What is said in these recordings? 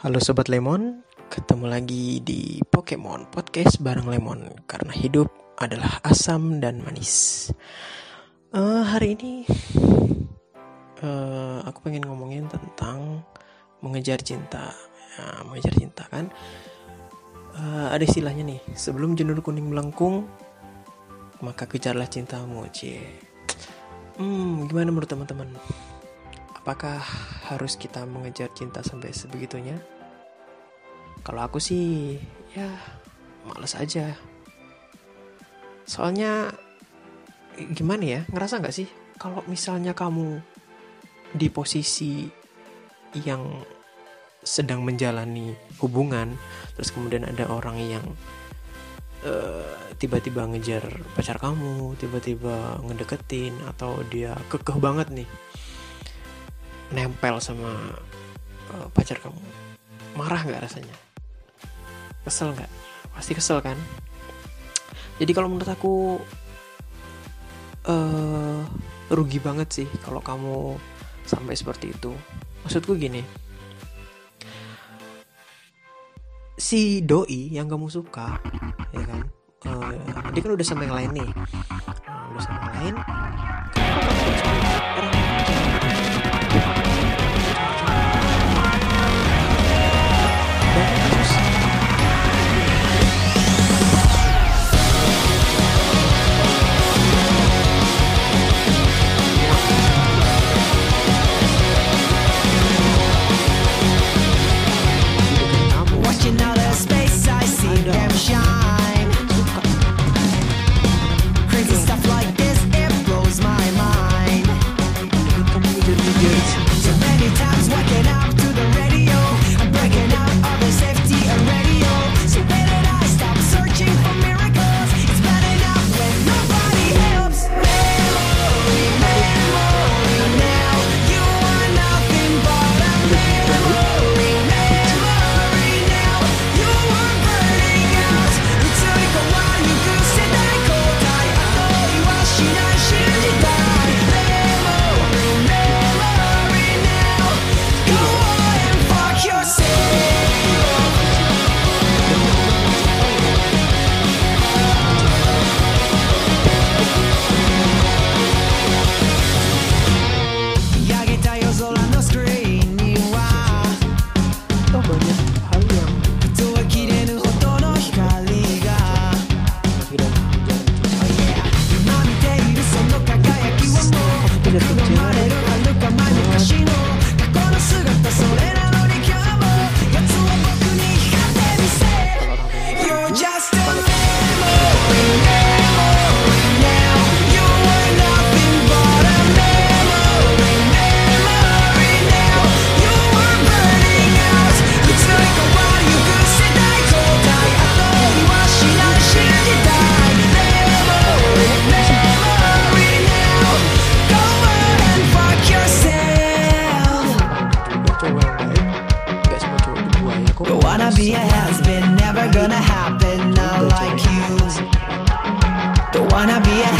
Halo Sobat Lemon, ketemu lagi di Pokemon Podcast bareng Lemon Karena hidup adalah asam dan manis. Uh, Hari ini uh, aku pengen ngomongin tentang mengejar cinta. Ya, Mengejar cinta kan? Uh, Ada istilahnya nih, sebelum jenur kuning melengkung Maka kejarlah cintamu, cie. Hmm, gimana menurut teman-teman? Apakah harus kita mengejar cinta sampai sebegitunya? Kalau aku sih, ya males aja. Soalnya gimana ya, ngerasa nggak sih kalau misalnya kamu di posisi yang sedang menjalani hubungan, terus kemudian ada orang yang uh, tiba-tiba ngejar pacar kamu, tiba-tiba ngedeketin atau dia kekeh banget nih nempel sama uh, pacar kamu. Marah nggak rasanya? Kesel nggak? Pasti kesel kan? Jadi kalau menurut aku uh, rugi banget sih kalau kamu sampai seperti itu. Maksudku gini. Si doi yang kamu suka ya kan? Uh, dia kan udah sama yang lain nih. Uh, udah sama yang lain banyak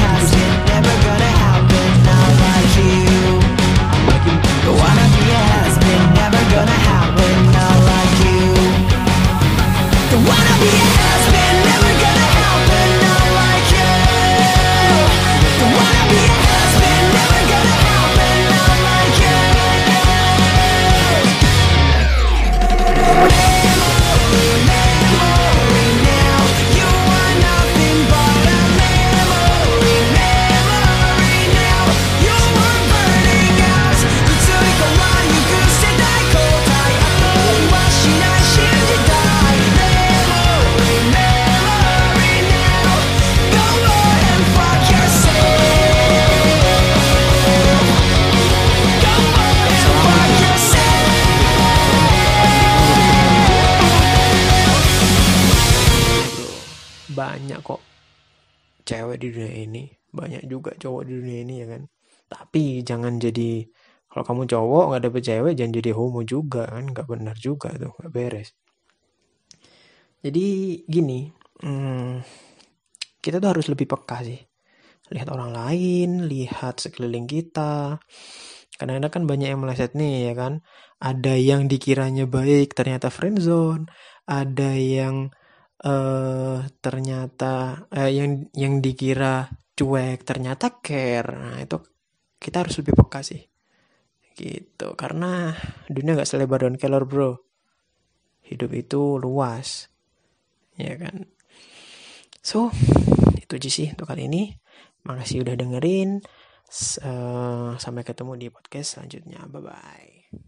cewek di dunia ini banyak juga cowok di dunia ini ya kan? Tapi jangan jadi kalau kamu cowok nggak dapet cewek jangan jadi homo juga kan? Nggak benar juga tuh nggak beres. Jadi gini hmm, kita tuh harus lebih peka sih. Lihat orang lain lihat sekeliling kita. Kadang-kadang kan banyak yang meleset nih ya kan? Ada yang dikiranya baik ternyata friendzone. Ada yang uh, ternyata uh, yang yang dikira cuek ternyata care. Nah itu kita harus lebih peka sih. Gitu. Karena dunia nggak selebar daun kelor bro. Hidup itu luas. Ya kan? So itu aja sih untuk kali ini. Makasih udah dengerin. Uh, sampai ketemu di podcast selanjutnya. Bye bye